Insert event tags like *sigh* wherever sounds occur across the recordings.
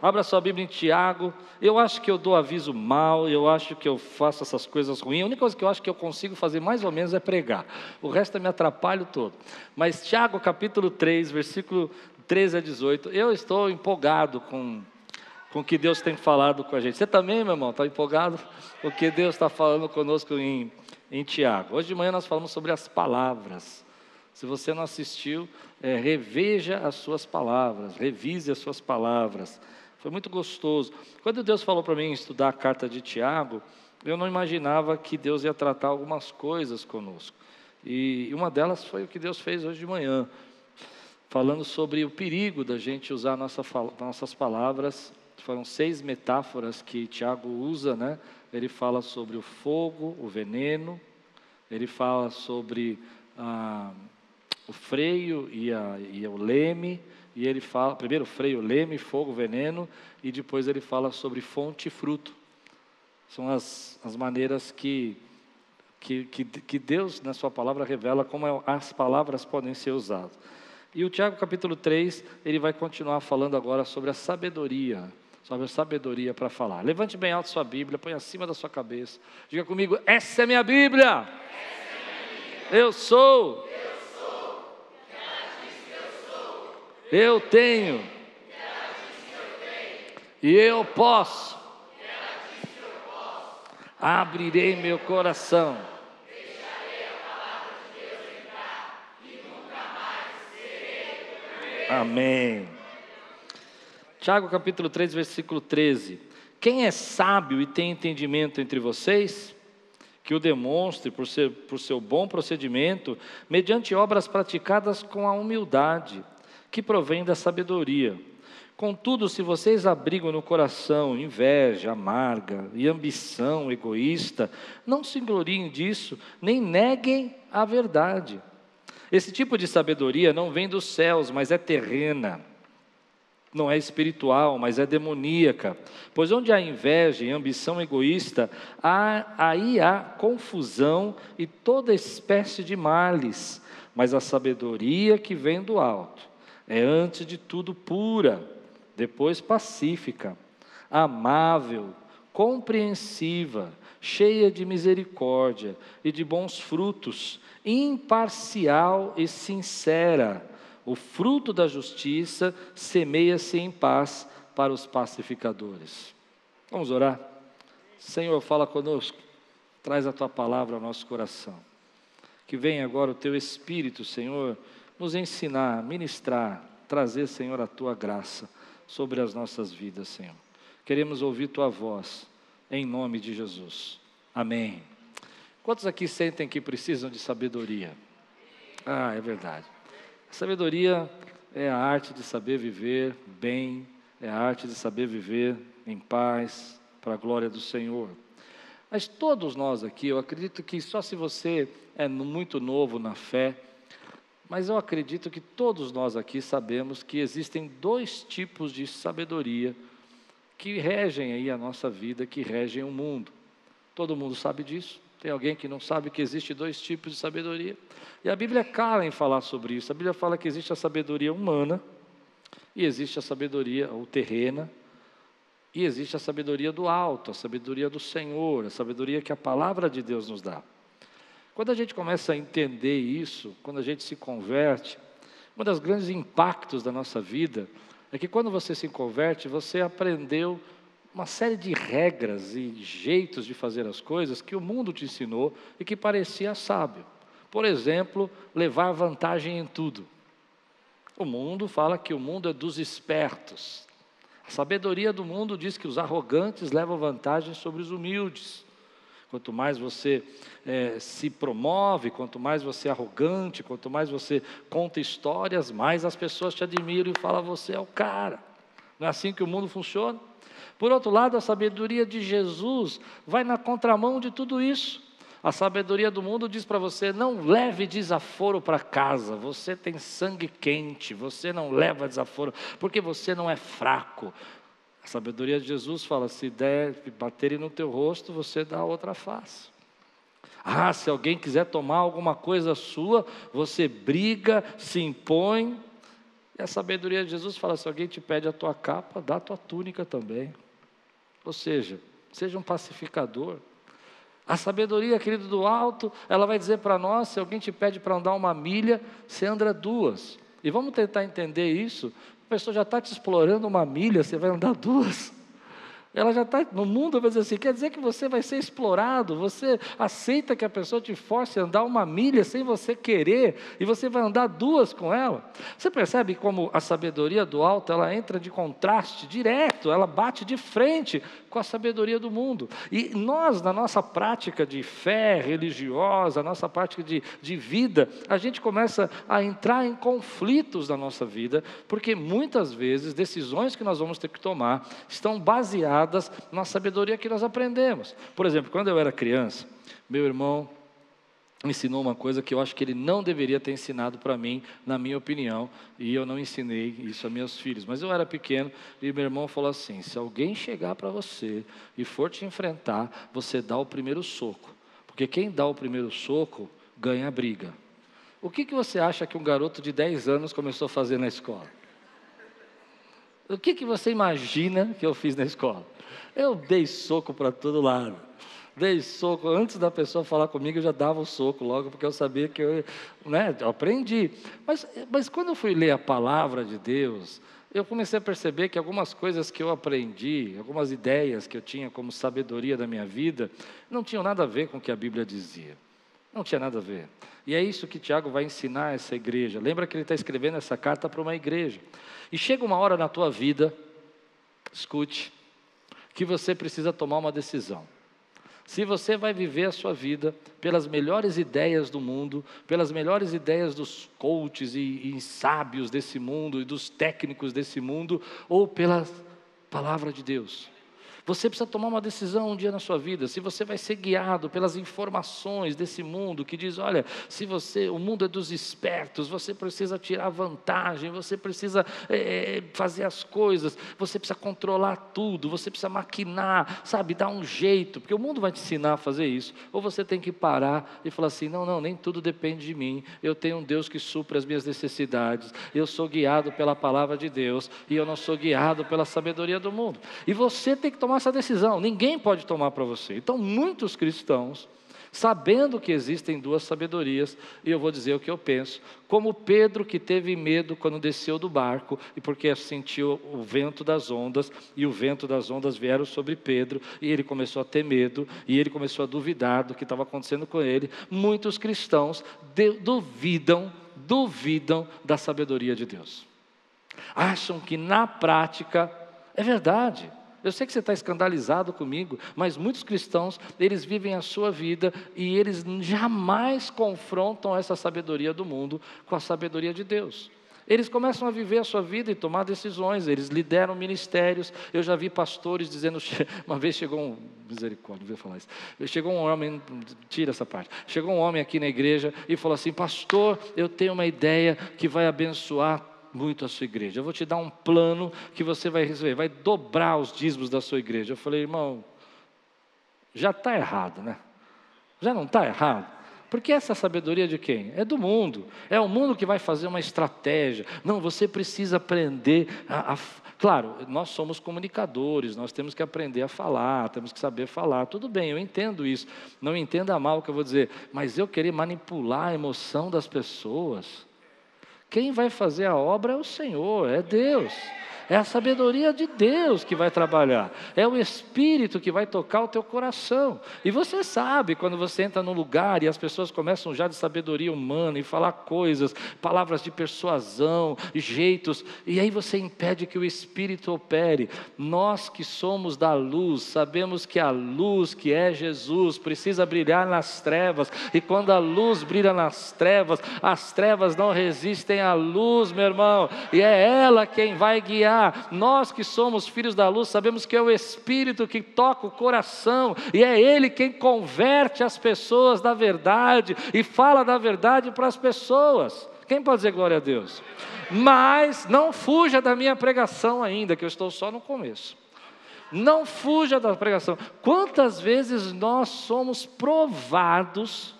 Abra sua Bíblia em Tiago. Eu acho que eu dou aviso mal, eu acho que eu faço essas coisas ruins. A única coisa que eu acho que eu consigo fazer mais ou menos é pregar. O resto eu me atrapalho todo. Mas Tiago, capítulo 3, versículo 13 a 18. Eu estou empolgado com, com o que Deus tem falado com a gente. Você também, meu irmão, está empolgado com o que Deus está falando conosco em, em Tiago? Hoje de manhã nós falamos sobre as palavras. Se você não assistiu, é, reveja as suas palavras, revise as suas palavras. Foi muito gostoso. Quando Deus falou para mim estudar a carta de Tiago, eu não imaginava que Deus ia tratar algumas coisas conosco. E uma delas foi o que Deus fez hoje de manhã, falando sobre o perigo da gente usar nossa, nossas palavras. Foram seis metáforas que Tiago usa, né? Ele fala sobre o fogo, o veneno, ele fala sobre ah, o freio e, a, e o leme, e ele fala, primeiro freio, leme, fogo, veneno, e depois ele fala sobre fonte e fruto. São as, as maneiras que, que, que, que Deus, na sua palavra, revela como as palavras podem ser usadas. E o Tiago capítulo 3, ele vai continuar falando agora sobre a sabedoria, sobre a sabedoria para falar. Levante bem alto sua Bíblia, põe acima da sua cabeça. Diga comigo, essa é minha Bíblia. É minha Bíblia. Eu sou. Eu tenho. E eu posso. Abrirei meu coração. Amém. Tiago capítulo 3, versículo 13. Quem é sábio e tem entendimento entre vocês? Que o demonstre por, ser, por seu bom procedimento, mediante obras praticadas com a humildade que provém da sabedoria. Contudo, se vocês abrigam no coração inveja amarga e ambição egoísta, não se gloriem disso, nem neguem a verdade. Esse tipo de sabedoria não vem dos céus, mas é terrena. Não é espiritual, mas é demoníaca. Pois onde há inveja e ambição egoísta, há, aí há confusão e toda espécie de males. Mas a sabedoria que vem do alto é antes de tudo pura, depois pacífica, amável, compreensiva, cheia de misericórdia e de bons frutos, imparcial e sincera. O fruto da justiça semeia-se em paz para os pacificadores. Vamos orar? Senhor, fala conosco, traz a tua palavra ao nosso coração. Que venha agora o teu Espírito, Senhor nos ensinar, ministrar, trazer, Senhor, a tua graça sobre as nossas vidas, Senhor. Queremos ouvir tua voz, em nome de Jesus. Amém. Quantos aqui sentem que precisam de sabedoria? Ah, é verdade. Sabedoria é a arte de saber viver bem, é a arte de saber viver em paz, para a glória do Senhor. Mas todos nós aqui, eu acredito que só se você é muito novo na fé, mas eu acredito que todos nós aqui sabemos que existem dois tipos de sabedoria que regem aí a nossa vida, que regem o mundo. Todo mundo sabe disso. Tem alguém que não sabe que existe dois tipos de sabedoria? E a Bíblia cala em falar sobre isso. A Bíblia fala que existe a sabedoria humana e existe a sabedoria ou terrena e existe a sabedoria do alto, a sabedoria do Senhor, a sabedoria que a palavra de Deus nos dá. Quando a gente começa a entender isso, quando a gente se converte, um dos grandes impactos da nossa vida é que quando você se converte, você aprendeu uma série de regras e jeitos de fazer as coisas que o mundo te ensinou e que parecia sábio. Por exemplo, levar vantagem em tudo. O mundo fala que o mundo é dos espertos. A sabedoria do mundo diz que os arrogantes levam vantagem sobre os humildes. Quanto mais você é, se promove, quanto mais você é arrogante, quanto mais você conta histórias, mais as pessoas te admiram e falam: você é o cara. Não é assim que o mundo funciona? Por outro lado, a sabedoria de Jesus vai na contramão de tudo isso. A sabedoria do mundo diz para você: não leve desaforo para casa, você tem sangue quente, você não leva desaforo, porque você não é fraco, a sabedoria de Jesus fala: se der baterem no teu rosto, você dá outra face. Ah, se alguém quiser tomar alguma coisa sua, você briga, se impõe E a sabedoria de Jesus fala: se alguém te pede a tua capa, dá a tua túnica também. Ou seja, seja um pacificador. A sabedoria, querido, do alto, ela vai dizer para nós: se alguém te pede para andar uma milha, você anda duas. E vamos tentar entender isso. A pessoa já está te explorando uma milha, você vai andar duas. Ela já está no mundo, vai dizer assim: quer dizer que você vai ser explorado, você aceita que a pessoa te force a andar uma milha sem você querer, e você vai andar duas com ela. Você percebe como a sabedoria do alto ela entra de contraste direto, ela bate de frente com a sabedoria do mundo. E nós, na nossa prática de fé religiosa, nossa prática de, de vida, a gente começa a entrar em conflitos na nossa vida, porque muitas vezes decisões que nós vamos ter que tomar estão baseadas baseadas na sabedoria que nós aprendemos. Por exemplo, quando eu era criança, meu irmão ensinou uma coisa que eu acho que ele não deveria ter ensinado para mim, na minha opinião, e eu não ensinei isso a meus filhos. Mas eu era pequeno e meu irmão falou assim: se alguém chegar para você e for te enfrentar, você dá o primeiro soco, porque quem dá o primeiro soco ganha a briga. O que, que você acha que um garoto de 10 anos começou a fazer na escola? O que, que você imagina que eu fiz na escola? Eu dei soco para todo lado. Dei soco, antes da pessoa falar comigo, eu já dava o soco logo, porque eu sabia que eu, né, eu aprendi. Mas, mas quando eu fui ler a palavra de Deus, eu comecei a perceber que algumas coisas que eu aprendi, algumas ideias que eu tinha como sabedoria da minha vida, não tinham nada a ver com o que a Bíblia dizia. Não tinha nada a ver. E é isso que Tiago vai ensinar essa igreja. Lembra que ele está escrevendo essa carta para uma igreja. E chega uma hora na tua vida, escute, que você precisa tomar uma decisão. Se você vai viver a sua vida pelas melhores ideias do mundo, pelas melhores ideias dos coaches e, e sábios desse mundo e dos técnicos desse mundo, ou pela palavra de Deus. Você precisa tomar uma decisão um dia na sua vida, se você vai ser guiado pelas informações desse mundo que diz, olha, se você, o mundo é dos espertos, você precisa tirar vantagem, você precisa é, fazer as coisas, você precisa controlar tudo, você precisa maquinar, sabe, dar um jeito, porque o mundo vai te ensinar a fazer isso. Ou você tem que parar e falar assim, não, não, nem tudo depende de mim. Eu tenho um Deus que supra as minhas necessidades. Eu sou guiado pela palavra de Deus e eu não sou guiado pela sabedoria do mundo. E você tem que tomar essa decisão, ninguém pode tomar para você. Então, muitos cristãos, sabendo que existem duas sabedorias, e eu vou dizer o que eu penso, como Pedro que teve medo quando desceu do barco, e porque sentiu o vento das ondas, e o vento das ondas vieram sobre Pedro, e ele começou a ter medo, e ele começou a duvidar do que estava acontecendo com ele. Muitos cristãos duvidam, duvidam da sabedoria de Deus. Acham que na prática é verdade. Eu sei que você está escandalizado comigo, mas muitos cristãos, eles vivem a sua vida e eles jamais confrontam essa sabedoria do mundo com a sabedoria de Deus. Eles começam a viver a sua vida e tomar decisões, eles lideram ministérios. Eu já vi pastores dizendo, uma vez chegou um, misericórdia, não vou falar isso. Chegou um homem, tira essa parte. Chegou um homem aqui na igreja e falou assim: "Pastor, eu tenho uma ideia que vai abençoar muito a sua igreja. Eu vou te dar um plano que você vai receber, vai dobrar os dízimos da sua igreja. Eu falei, irmão, já está errado, né? Já não está errado? Porque essa sabedoria de quem? É do mundo. É o mundo que vai fazer uma estratégia. Não, você precisa aprender a, a, Claro, nós somos comunicadores, nós temos que aprender a falar, temos que saber falar. Tudo bem, eu entendo isso. Não entenda mal o que eu vou dizer. Mas eu querer manipular a emoção das pessoas. Quem vai fazer a obra é o Senhor, é Deus. É a sabedoria de Deus que vai trabalhar. É o Espírito que vai tocar o teu coração. E você sabe, quando você entra num lugar e as pessoas começam já de sabedoria humana e falar coisas, palavras de persuasão, jeitos, e aí você impede que o Espírito opere. Nós que somos da luz, sabemos que a luz que é Jesus precisa brilhar nas trevas. E quando a luz brilha nas trevas, as trevas não resistem à luz, meu irmão. E é ela quem vai guiar nós que somos filhos da luz, sabemos que é o Espírito que toca o coração e é Ele quem converte as pessoas da verdade e fala da verdade para as pessoas. Quem pode dizer glória a Deus? Mas não fuja da minha pregação ainda, que eu estou só no começo. Não fuja da pregação. Quantas vezes nós somos provados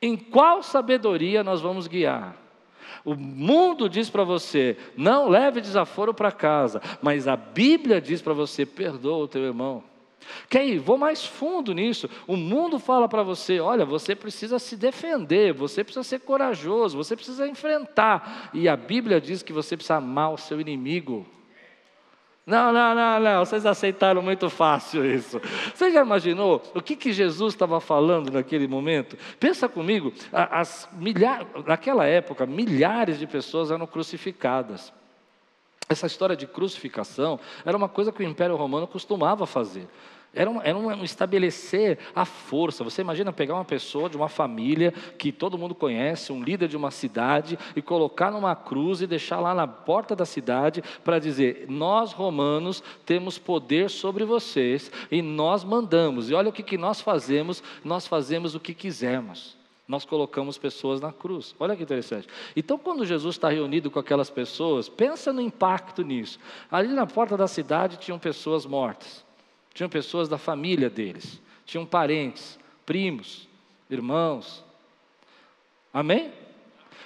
em qual sabedoria nós vamos guiar? O mundo diz para você, não leve desaforo para casa, mas a Bíblia diz para você, perdoa o teu irmão. Quer ir? Vou mais fundo nisso. O mundo fala para você: olha, você precisa se defender, você precisa ser corajoso, você precisa enfrentar. E a Bíblia diz que você precisa amar o seu inimigo. Não, não, não, não, vocês aceitaram muito fácil isso. Você já imaginou o que, que Jesus estava falando naquele momento? Pensa comigo, as milhares, naquela época, milhares de pessoas eram crucificadas. Essa história de crucificação era uma coisa que o Império Romano costumava fazer. Era um, era um estabelecer a força. Você imagina pegar uma pessoa de uma família que todo mundo conhece, um líder de uma cidade, e colocar numa cruz e deixar lá na porta da cidade para dizer: Nós romanos temos poder sobre vocês e nós mandamos. E olha o que, que nós fazemos: nós fazemos o que quisermos nós colocamos pessoas na cruz. Olha que interessante. Então, quando Jesus está reunido com aquelas pessoas, pensa no impacto nisso. Ali na porta da cidade tinham pessoas mortas. Tinham pessoas da família deles, tinham parentes, primos, irmãos. Amém?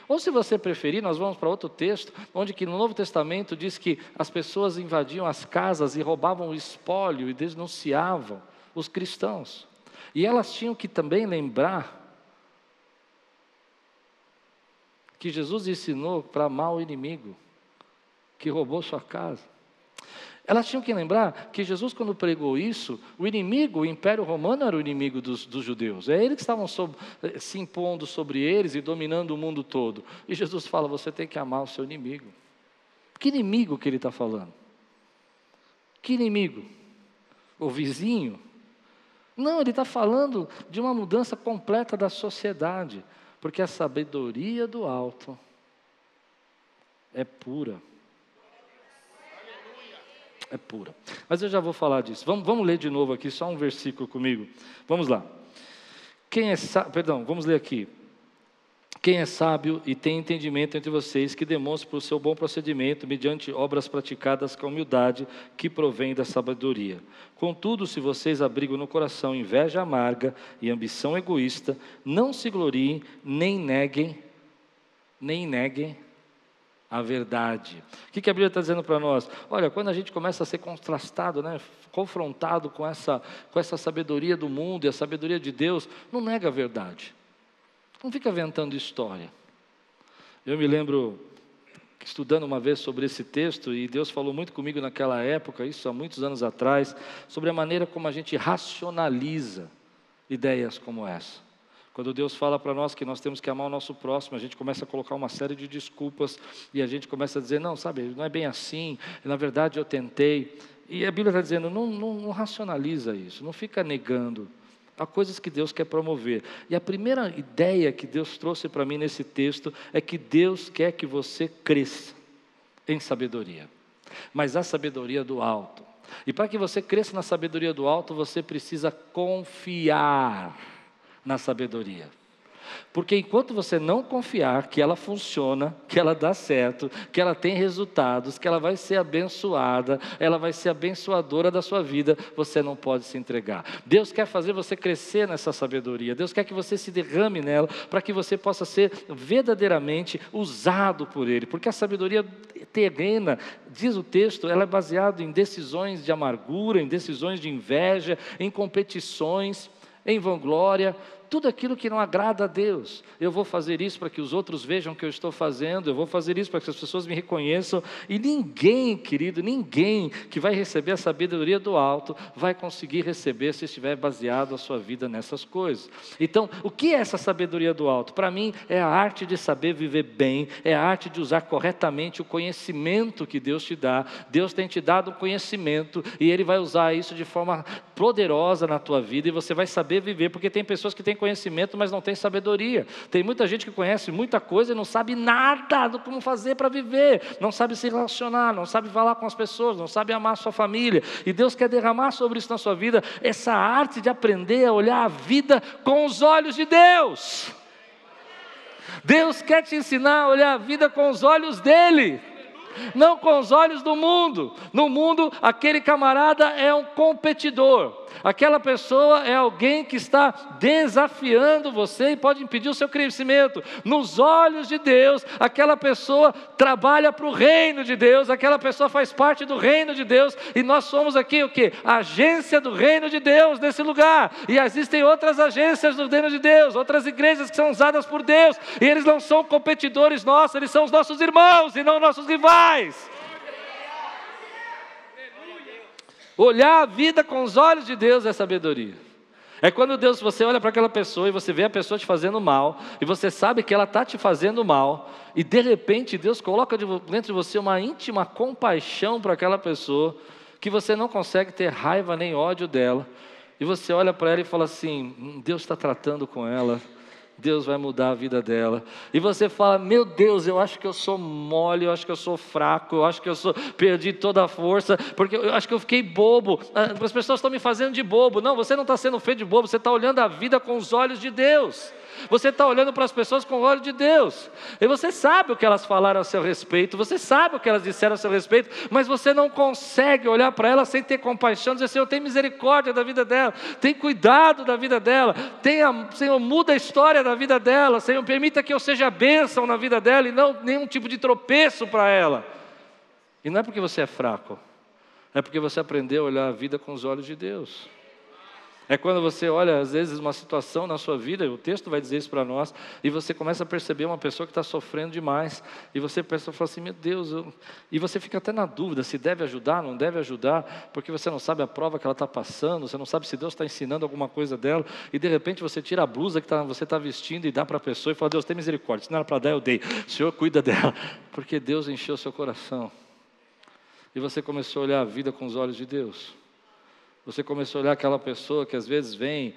Ou se você preferir, nós vamos para outro texto, onde que no Novo Testamento diz que as pessoas invadiam as casas e roubavam o espólio e denunciavam os cristãos. E elas tinham que também lembrar que Jesus ensinou para amar o inimigo que roubou sua casa. Elas tinham que lembrar que Jesus, quando pregou isso, o inimigo, o Império Romano era o inimigo dos, dos judeus. É eles que estavam sob, eh, se impondo sobre eles e dominando o mundo todo. E Jesus fala: você tem que amar o seu inimigo. Que inimigo que ele está falando? Que inimigo? O vizinho? Não, ele está falando de uma mudança completa da sociedade, porque a sabedoria do alto é pura é pura. Mas eu já vou falar disso. Vamos, vamos ler de novo aqui, só um versículo comigo. Vamos lá. Quem é sábio, perdão, vamos ler aqui. Quem é sábio e tem entendimento entre vocês, que demonstre por seu bom procedimento, mediante obras praticadas com humildade, que provém da sabedoria. Contudo, se vocês abrigam no coração inveja amarga e ambição egoísta, não se gloriem, nem neguem, nem neguem a verdade. O que a Bíblia está dizendo para nós? Olha, quando a gente começa a ser contrastado, né, confrontado com essa, com essa sabedoria do mundo e a sabedoria de Deus, não nega a verdade. Não fica inventando história. Eu me lembro estudando uma vez sobre esse texto e Deus falou muito comigo naquela época, isso há muitos anos atrás, sobre a maneira como a gente racionaliza ideias como essa. Quando Deus fala para nós que nós temos que amar o nosso próximo, a gente começa a colocar uma série de desculpas e a gente começa a dizer: não, sabe, não é bem assim, na verdade eu tentei. E a Bíblia está dizendo: não, não, não racionaliza isso, não fica negando. Há coisas que Deus quer promover. E a primeira ideia que Deus trouxe para mim nesse texto é que Deus quer que você cresça em sabedoria, mas a sabedoria do alto. E para que você cresça na sabedoria do alto, você precisa confiar na sabedoria. Porque enquanto você não confiar que ela funciona, que ela dá certo, que ela tem resultados, que ela vai ser abençoada, ela vai ser abençoadora da sua vida, você não pode se entregar. Deus quer fazer você crescer nessa sabedoria. Deus quer que você se derrame nela para que você possa ser verdadeiramente usado por ele. Porque a sabedoria terrena, diz o texto, ela é baseada em decisões de amargura, em decisões de inveja, em competições em vanglória, tudo aquilo que não agrada a Deus. Eu vou fazer isso para que os outros vejam o que eu estou fazendo, eu vou fazer isso para que as pessoas me reconheçam. E ninguém, querido, ninguém que vai receber a sabedoria do alto vai conseguir receber se estiver baseado a sua vida nessas coisas. Então, o que é essa sabedoria do alto? Para mim, é a arte de saber viver bem, é a arte de usar corretamente o conhecimento que Deus te dá. Deus tem te dado um conhecimento e Ele vai usar isso de forma poderosa na tua vida e você vai saber viver, porque tem pessoas que têm conhecimento, mas não tem sabedoria. Tem muita gente que conhece muita coisa e não sabe nada do como fazer para viver, não sabe se relacionar, não sabe falar com as pessoas, não sabe amar sua família. E Deus quer derramar sobre isso na sua vida essa arte de aprender a olhar a vida com os olhos de Deus. Deus quer te ensinar a olhar a vida com os olhos dele não com os olhos do mundo. No mundo, aquele camarada é um competidor. Aquela pessoa é alguém que está desafiando você e pode impedir o seu crescimento. Nos olhos de Deus, aquela pessoa trabalha para o reino de Deus, aquela pessoa faz parte do reino de Deus e nós somos aqui o que? Agência do reino de Deus nesse lugar. E existem outras agências do reino de Deus, outras igrejas que são usadas por Deus, e eles não são competidores nossos, eles são os nossos irmãos e não nossos rivais. Olhar a vida com os olhos de Deus é sabedoria. É quando Deus, você olha para aquela pessoa e você vê a pessoa te fazendo mal, e você sabe que ela está te fazendo mal, e de repente Deus coloca dentro de você uma íntima compaixão para aquela pessoa, que você não consegue ter raiva nem ódio dela, e você olha para ela e fala assim: hum, Deus está tratando com ela, Deus vai mudar a vida dela. E você fala: Meu Deus, eu acho que eu sou mole, eu acho que eu sou fraco, eu acho que eu sou, perdi toda a força, porque eu acho que eu fiquei bobo. Ah, as pessoas estão me fazendo de bobo. Não, você não está sendo feito de bobo, você está olhando a vida com os olhos de Deus. Você está olhando para as pessoas com o olho de Deus. E você sabe o que elas falaram a seu respeito, você sabe o que elas disseram a seu respeito, mas você não consegue olhar para elas sem ter compaixão, dizer, Senhor, tem misericórdia da vida dela, tem cuidado da vida dela, tenha, Senhor, muda a história da vida dela, Senhor, permita que eu seja bênção na vida dela e não nenhum tipo de tropeço para ela. E não é porque você é fraco, é porque você aprendeu a olhar a vida com os olhos de Deus. É quando você olha, às vezes, uma situação na sua vida, o texto vai dizer isso para nós, e você começa a perceber uma pessoa que está sofrendo demais, e você pensa, fala assim, meu Deus, eu... e você fica até na dúvida se deve ajudar, não deve ajudar, porque você não sabe a prova que ela está passando, você não sabe se Deus está ensinando alguma coisa dela, e de repente você tira a blusa que tá, você está vestindo e dá para a pessoa e fala, Deus, tem misericórdia, se não era para dar, eu dei, o Senhor cuida dela, *laughs* porque Deus encheu seu coração, e você começou a olhar a vida com os olhos de Deus. Você começou a olhar aquela pessoa que às vezes vem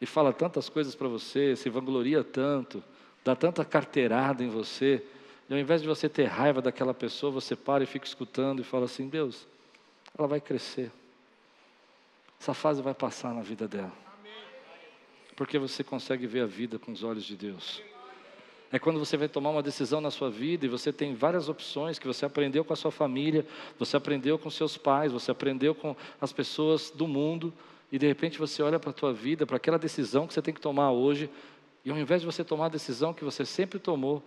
e fala tantas coisas para você, se vangloria tanto, dá tanta carteirada em você, e ao invés de você ter raiva daquela pessoa, você para e fica escutando e fala assim: Deus, ela vai crescer, essa fase vai passar na vida dela, porque você consegue ver a vida com os olhos de Deus. É quando você vai tomar uma decisão na sua vida e você tem várias opções que você aprendeu com a sua família, você aprendeu com seus pais, você aprendeu com as pessoas do mundo, e de repente você olha para a tua vida, para aquela decisão que você tem que tomar hoje, e ao invés de você tomar a decisão que você sempre tomou,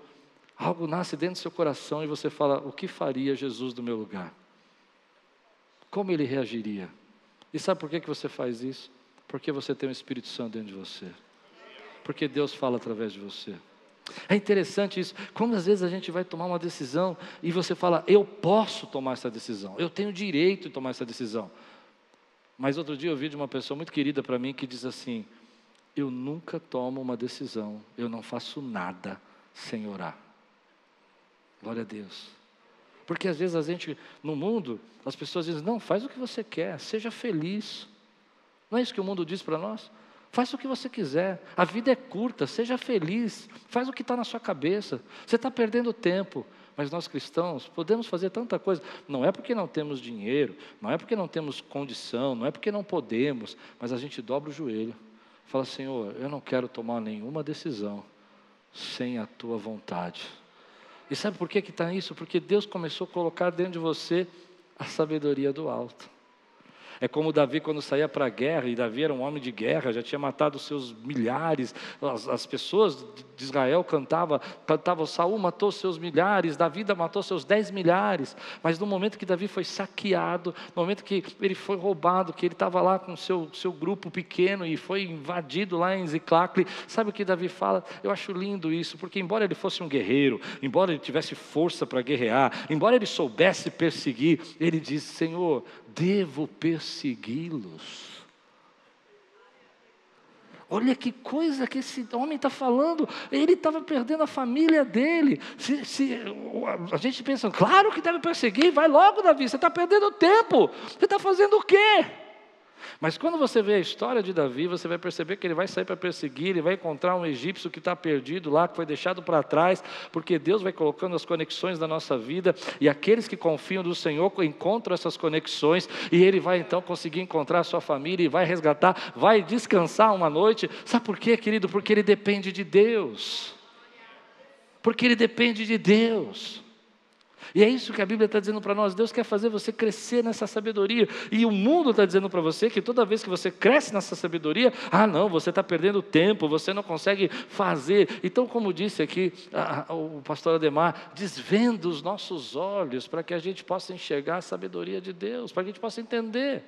algo nasce dentro do seu coração e você fala: o que faria Jesus no meu lugar? Como ele reagiria? E sabe por que, que você faz isso? Porque você tem o Espírito Santo dentro de você. Porque Deus fala através de você. É interessante isso. Como às vezes a gente vai tomar uma decisão e você fala, eu posso tomar essa decisão, eu tenho direito de tomar essa decisão. Mas outro dia eu vi de uma pessoa muito querida para mim que diz assim: eu nunca tomo uma decisão, eu não faço nada sem orar. Glória a Deus. Porque às vezes a gente, no mundo, as pessoas dizem: não, faz o que você quer, seja feliz. Não é isso que o mundo diz para nós? Faça o que você quiser. A vida é curta, seja feliz. Faz o que está na sua cabeça. Você está perdendo tempo. Mas nós cristãos podemos fazer tanta coisa. Não é porque não temos dinheiro, não é porque não temos condição, não é porque não podemos, mas a gente dobra o joelho. Fala, Senhor, eu não quero tomar nenhuma decisão sem a tua vontade. E sabe por que está isso? Porque Deus começou a colocar dentro de você a sabedoria do alto. É como Davi quando saía para a guerra, e Davi era um homem de guerra, já tinha matado seus milhares, as, as pessoas de Israel cantavam, cantavam, Saul matou seus milhares, Davi matou seus dez milhares, mas no momento que Davi foi saqueado, no momento que ele foi roubado, que ele estava lá com seu, seu grupo pequeno e foi invadido lá em Ziclacle, sabe o que Davi fala? Eu acho lindo isso, porque embora ele fosse um guerreiro, embora ele tivesse força para guerrear, embora ele soubesse perseguir, ele diz, Senhor, devo persegui-los. Olha que coisa que esse homem está falando. Ele estava perdendo a família dele. Se, se, a gente pensa, claro que deve perseguir, vai logo, Davi, você está perdendo tempo. Você está fazendo o quê? Mas quando você vê a história de Davi, você vai perceber que ele vai sair para perseguir, ele vai encontrar um egípcio que está perdido lá, que foi deixado para trás, porque Deus vai colocando as conexões da nossa vida, e aqueles que confiam no Senhor encontram essas conexões, e ele vai então conseguir encontrar a sua família, e vai resgatar, vai descansar uma noite. Sabe por quê, querido? Porque ele depende de Deus. Porque ele depende de Deus. E é isso que a Bíblia está dizendo para nós. Deus quer fazer você crescer nessa sabedoria. E o mundo está dizendo para você que toda vez que você cresce nessa sabedoria, ah, não, você está perdendo tempo, você não consegue fazer. Então, como disse aqui o pastor Ademar, desvenda os nossos olhos para que a gente possa enxergar a sabedoria de Deus, para que a gente possa entender.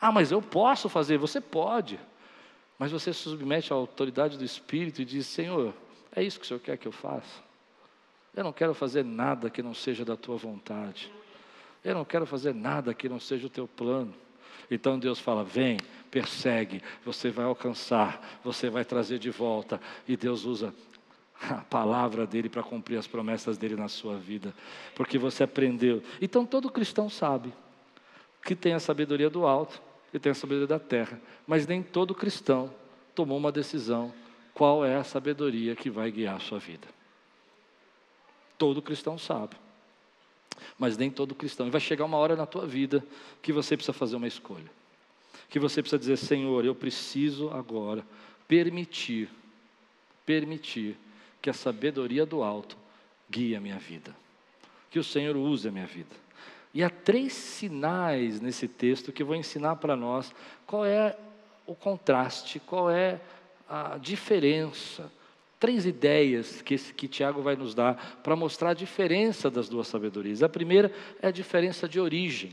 Ah, mas eu posso fazer, você pode. Mas você se submete à autoridade do Espírito e diz: Senhor, é isso que o Senhor quer que eu faça? Eu não quero fazer nada que não seja da tua vontade. Eu não quero fazer nada que não seja o teu plano. Então Deus fala: vem, persegue, você vai alcançar, você vai trazer de volta. E Deus usa a palavra dele para cumprir as promessas dele na sua vida, porque você aprendeu. Então todo cristão sabe que tem a sabedoria do alto e tem a sabedoria da terra, mas nem todo cristão tomou uma decisão qual é a sabedoria que vai guiar a sua vida. Todo cristão sabe. Mas nem todo cristão. E vai chegar uma hora na tua vida que você precisa fazer uma escolha. Que você precisa dizer: Senhor, eu preciso agora permitir, permitir que a sabedoria do alto guie a minha vida. Que o Senhor use a minha vida. E há três sinais nesse texto que vou ensinar para nós qual é o contraste, qual é a diferença três ideias que, que Tiago vai nos dar para mostrar a diferença das duas sabedorias. A primeira é a diferença de origem.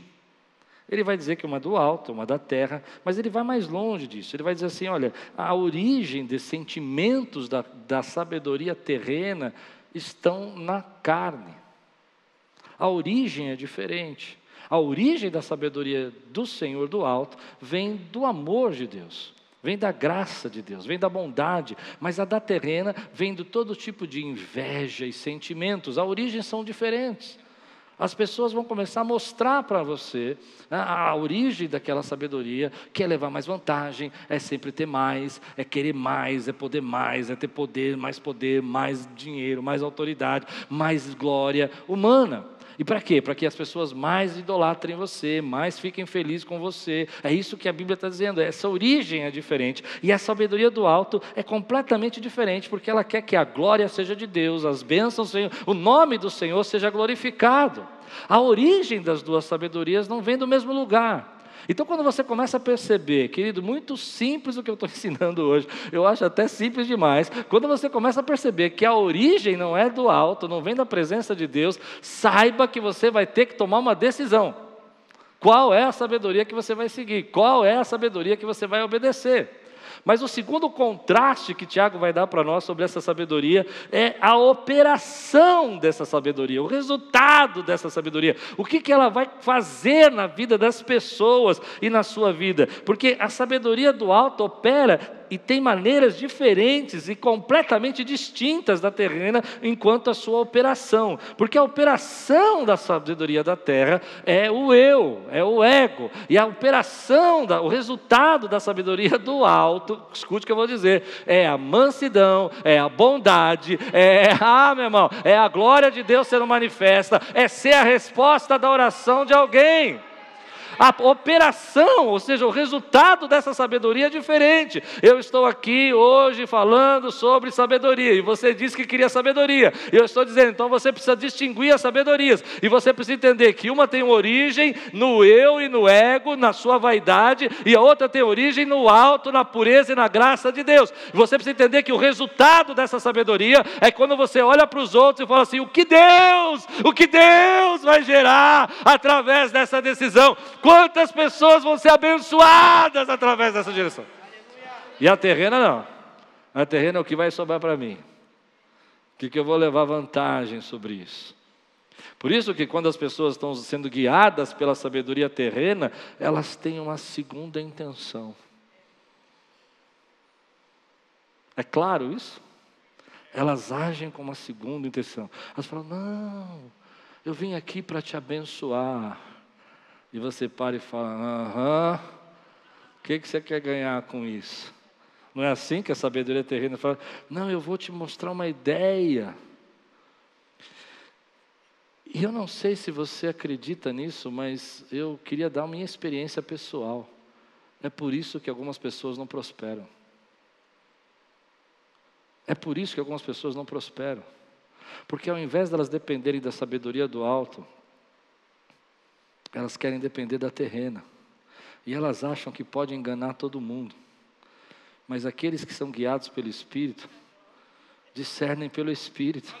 Ele vai dizer que uma do alto, uma da terra, mas ele vai mais longe disso. Ele vai dizer assim: olha, a origem dos sentimentos da, da sabedoria terrena estão na carne. A origem é diferente. A origem da sabedoria do Senhor do alto vem do amor de Deus vem da graça de Deus, vem da bondade, mas a da terrena vem de todo tipo de inveja e sentimentos. A origem são diferentes. As pessoas vão começar a mostrar para você né, a origem daquela sabedoria, que é levar mais vantagem, é sempre ter mais, é querer mais, é poder mais, é ter poder, mais poder, mais dinheiro, mais autoridade, mais glória humana. E para quê? Para que as pessoas mais idolatrem você, mais fiquem felizes com você. É isso que a Bíblia está dizendo. Essa origem é diferente. E a sabedoria do alto é completamente diferente, porque ela quer que a glória seja de Deus, as bênçãos, o nome do Senhor seja glorificado. A origem das duas sabedorias não vem do mesmo lugar. Então, quando você começa a perceber, querido, muito simples o que eu estou *laughs* ensinando hoje, eu acho até simples demais. Quando você começa a perceber que a origem não é do alto, não vem da presença de Deus, saiba que você vai ter que tomar uma decisão. Qual é a sabedoria que você vai seguir? Qual é a sabedoria que você vai obedecer? Mas o segundo contraste que Tiago vai dar para nós sobre essa sabedoria é a operação dessa sabedoria, o resultado dessa sabedoria, o que, que ela vai fazer na vida das pessoas e na sua vida, porque a sabedoria do alto opera e tem maneiras diferentes e completamente distintas da terrena enquanto a sua operação, porque a operação da sabedoria da terra é o eu, é o ego, e a operação, da, o resultado da sabedoria do alto, escute o que eu vou dizer, é a mansidão, é a bondade, é, *laughs* ah, meu irmão, é a glória de Deus sendo manifesta, é ser a resposta da oração de alguém. A operação, ou seja, o resultado dessa sabedoria é diferente. Eu estou aqui hoje falando sobre sabedoria, e você disse que queria sabedoria. Eu estou dizendo, então você precisa distinguir as sabedorias, e você precisa entender que uma tem origem no eu e no ego, na sua vaidade, e a outra tem origem no alto, na pureza e na graça de Deus. Você precisa entender que o resultado dessa sabedoria é quando você olha para os outros e fala assim: o que Deus, o que Deus vai gerar através dessa decisão. Quantas pessoas vão ser abençoadas através dessa direção? E a terrena não. A terrena é o que vai sobrar para mim. O que, que eu vou levar vantagem sobre isso? Por isso que quando as pessoas estão sendo guiadas pela sabedoria terrena, elas têm uma segunda intenção. É claro isso? Elas agem com uma segunda intenção. Elas falam: não, eu vim aqui para te abençoar. E você para e fala: aham, o que, que você quer ganhar com isso? Não é assim que a sabedoria terrena fala: não, eu vou te mostrar uma ideia. E eu não sei se você acredita nisso, mas eu queria dar minha experiência pessoal. É por isso que algumas pessoas não prosperam. É por isso que algumas pessoas não prosperam. Porque ao invés delas dependerem da sabedoria do alto, elas querem depender da terrena. E elas acham que podem enganar todo mundo. Mas aqueles que são guiados pelo Espírito, discernem pelo Espírito.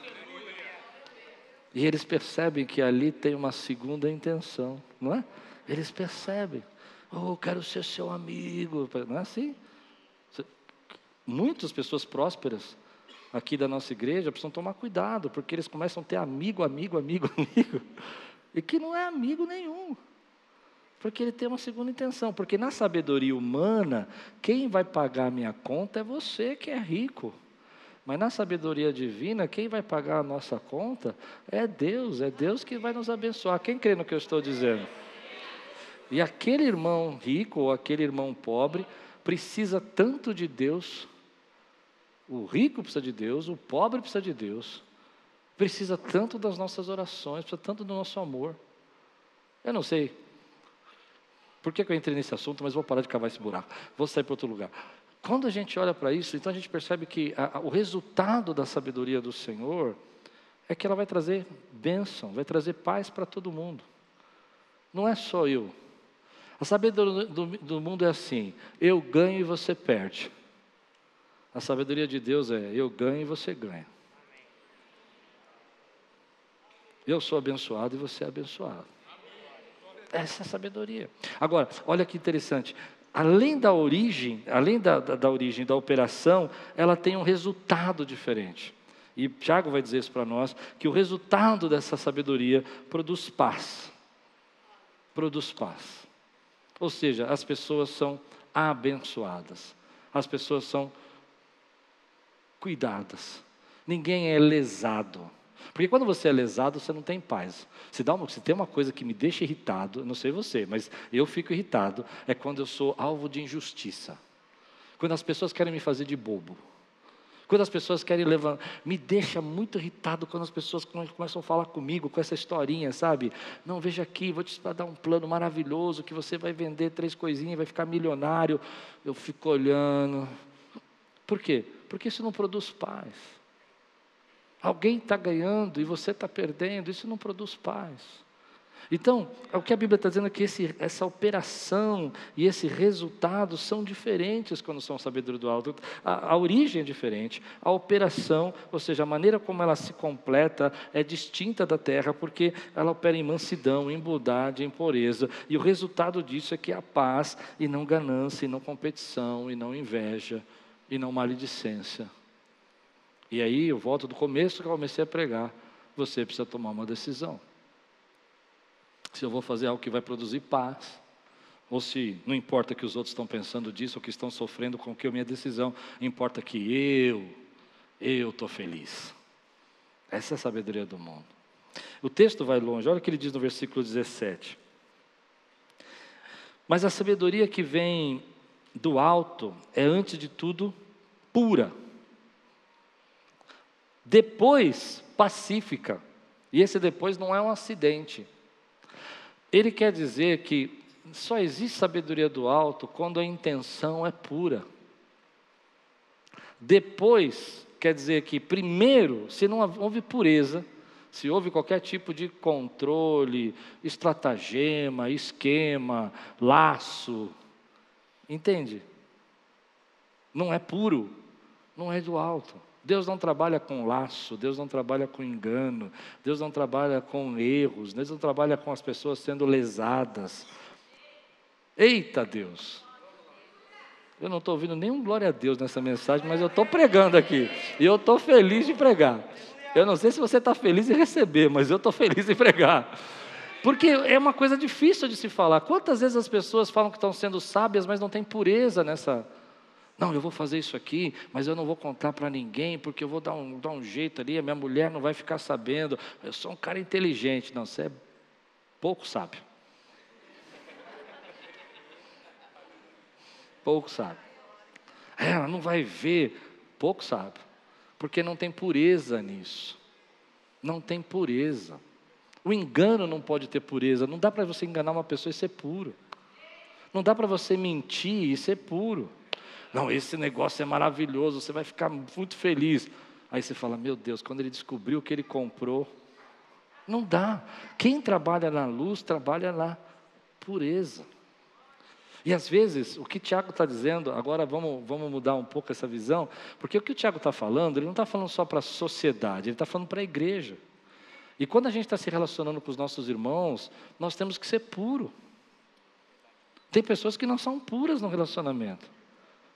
E eles percebem que ali tem uma segunda intenção, não é? Eles percebem. Oh, quero ser seu amigo. Não é assim? Muitas pessoas prósperas aqui da nossa igreja precisam tomar cuidado, porque eles começam a ter amigo, amigo, amigo, *laughs* amigo, e que não é amigo nenhum. Porque ele tem uma segunda intenção. Porque na sabedoria humana, quem vai pagar a minha conta é você que é rico. Mas na sabedoria divina, quem vai pagar a nossa conta é Deus, é Deus que vai nos abençoar. Quem crê no que eu estou dizendo? E aquele irmão rico ou aquele irmão pobre precisa tanto de Deus. O rico precisa de Deus, o pobre precisa de Deus. Precisa tanto das nossas orações, precisa tanto do nosso amor. Eu não sei por que, eu entrei nesse assunto, mas vou parar de cavar esse buraco. Vou sair para outro lugar. Quando a gente olha para isso, então a gente percebe que a, a, o resultado da sabedoria do Senhor é que ela vai trazer bênção, vai trazer paz para todo mundo. Não é só eu. A sabedoria do, do, do mundo é assim: eu ganho e você perde. A sabedoria de Deus é: eu ganho e você ganha. Eu sou abençoado e você é abençoado. Essa é a sabedoria. Agora, olha que interessante além da origem, além da, da, da, origem da operação, ela tem um resultado diferente. E Tiago vai dizer isso para nós, que o resultado dessa sabedoria produz paz. Produz paz. Ou seja, as pessoas são abençoadas. As pessoas são cuidadas. Ninguém é lesado. Porque quando você é lesado, você não tem paz. Se, dá uma, se tem uma coisa que me deixa irritado, não sei você, mas eu fico irritado, é quando eu sou alvo de injustiça. Quando as pessoas querem me fazer de bobo. Quando as pessoas querem levantar. Me deixa muito irritado quando as pessoas começam a falar comigo com essa historinha, sabe? Não, veja aqui, vou te dar um plano maravilhoso que você vai vender três coisinhas, vai ficar milionário. Eu fico olhando. Por quê? Porque isso não produz paz. Alguém está ganhando e você está perdendo, isso não produz paz. Então, o que a Bíblia está dizendo é que esse, essa operação e esse resultado são diferentes quando são sabedoria do alto. A, a, origem é diferente, a operação, ou seja, a maneira como ela se completa é distinta da terra, porque ela opera em mansidão, em bondade, em pureza. E o resultado disso é que há paz e não ganância, e não competição, e não inveja, e não maledicência. E aí eu volto do começo que eu comecei a pregar. Você precisa tomar uma decisão. Se eu vou fazer algo que vai produzir paz, ou se não importa que os outros estão pensando disso, ou que estão sofrendo com que a minha decisão, importa que eu, eu estou feliz. Essa é a sabedoria do mundo. O texto vai longe, olha o que ele diz no versículo 17. Mas a sabedoria que vem do alto é, antes de tudo, pura depois, pacífica. E esse depois não é um acidente. Ele quer dizer que só existe sabedoria do alto quando a intenção é pura. Depois, quer dizer que, primeiro, se não houve pureza, se houve qualquer tipo de controle, estratagema, esquema, laço, entende? Não é puro, não é do alto. Deus não trabalha com laço, Deus não trabalha com engano, Deus não trabalha com erros, Deus não trabalha com as pessoas sendo lesadas. Eita Deus! Eu não estou ouvindo nenhum glória a Deus nessa mensagem, mas eu estou pregando aqui. E eu estou feliz de pregar. Eu não sei se você está feliz em receber, mas eu estou feliz em pregar. Porque é uma coisa difícil de se falar. Quantas vezes as pessoas falam que estão sendo sábias, mas não tem pureza nessa, não, eu vou fazer isso aqui, mas eu não vou contar para ninguém, porque eu vou dar um, dar um jeito ali, a minha mulher não vai ficar sabendo. Eu sou um cara inteligente. Não, você é pouco sábio. Pouco sábio. Ela não vai ver, pouco sábio. Porque não tem pureza nisso. Não tem pureza. O engano não pode ter pureza. Não dá para você enganar uma pessoa e ser puro. Não dá para você mentir e ser puro. Não, esse negócio é maravilhoso, você vai ficar muito feliz. Aí você fala, meu Deus, quando ele descobriu o que ele comprou, não dá. Quem trabalha na luz, trabalha na pureza. E às vezes, o que Tiago está dizendo, agora vamos, vamos mudar um pouco essa visão, porque o que o Tiago está falando, ele não está falando só para a sociedade, ele está falando para a igreja. E quando a gente está se relacionando com os nossos irmãos, nós temos que ser puro. Tem pessoas que não são puras no relacionamento.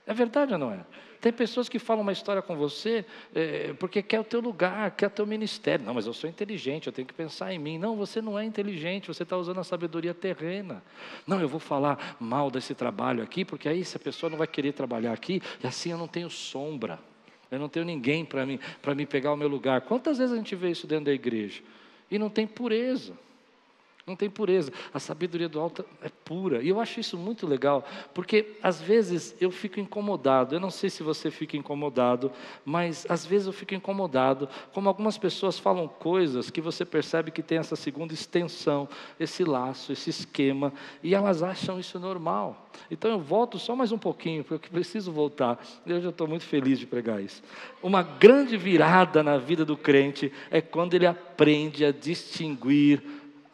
É verdade ou não é? Tem pessoas que falam uma história com você é, porque quer o teu lugar, quer o teu ministério. Não, mas eu sou inteligente, eu tenho que pensar em mim. Não, você não é inteligente, você está usando a sabedoria terrena. Não, eu vou falar mal desse trabalho aqui, porque aí se a pessoa não vai querer trabalhar aqui, e assim eu não tenho sombra. Eu não tenho ninguém para mim, para me pegar o meu lugar. Quantas vezes a gente vê isso dentro da igreja? E não tem pureza não tem pureza. A sabedoria do alto é pura. E eu acho isso muito legal, porque às vezes eu fico incomodado. Eu não sei se você fica incomodado, mas às vezes eu fico incomodado, como algumas pessoas falam coisas que você percebe que tem essa segunda extensão, esse laço, esse esquema, e elas acham isso normal. Então eu volto só mais um pouquinho, porque eu preciso voltar. Eu já estou muito feliz de pregar isso. Uma grande virada na vida do crente é quando ele aprende a distinguir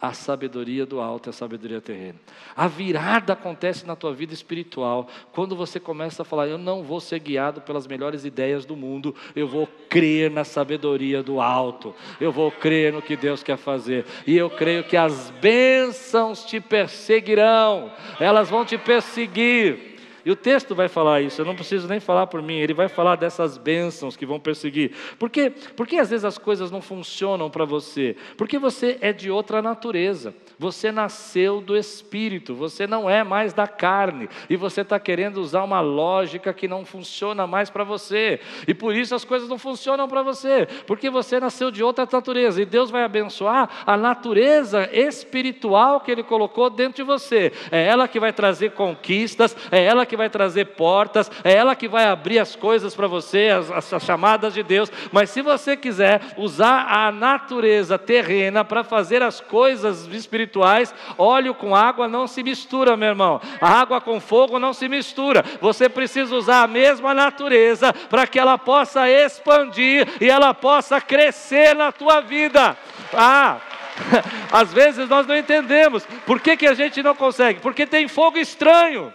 a sabedoria do alto e a sabedoria terrena. A virada acontece na tua vida espiritual quando você começa a falar: Eu não vou ser guiado pelas melhores ideias do mundo, eu vou crer na sabedoria do alto, eu vou crer no que Deus quer fazer, e eu creio que as bênçãos te perseguirão, elas vão te perseguir. E o texto vai falar isso, eu não preciso nem falar por mim, ele vai falar dessas bênçãos que vão perseguir. Por quê? Porque às vezes as coisas não funcionam para você? Porque você é de outra natureza, você nasceu do Espírito, você não é mais da carne, e você está querendo usar uma lógica que não funciona mais para você, e por isso as coisas não funcionam para você, porque você nasceu de outra natureza, e Deus vai abençoar a natureza espiritual que Ele colocou dentro de você, é ela que vai trazer conquistas, é ela que que vai trazer portas, é ela que vai abrir as coisas para você, as, as, chamadas de Deus. Mas se você quiser usar a natureza terrena para fazer as coisas espirituais, óleo com água não se mistura, meu irmão. A água com fogo não se mistura. Você precisa usar a mesma natureza para que ela possa expandir e ela possa crescer na tua vida. Ah, *laughs* às vezes nós não entendemos. Por que, que a gente não consegue? Porque tem fogo estranho.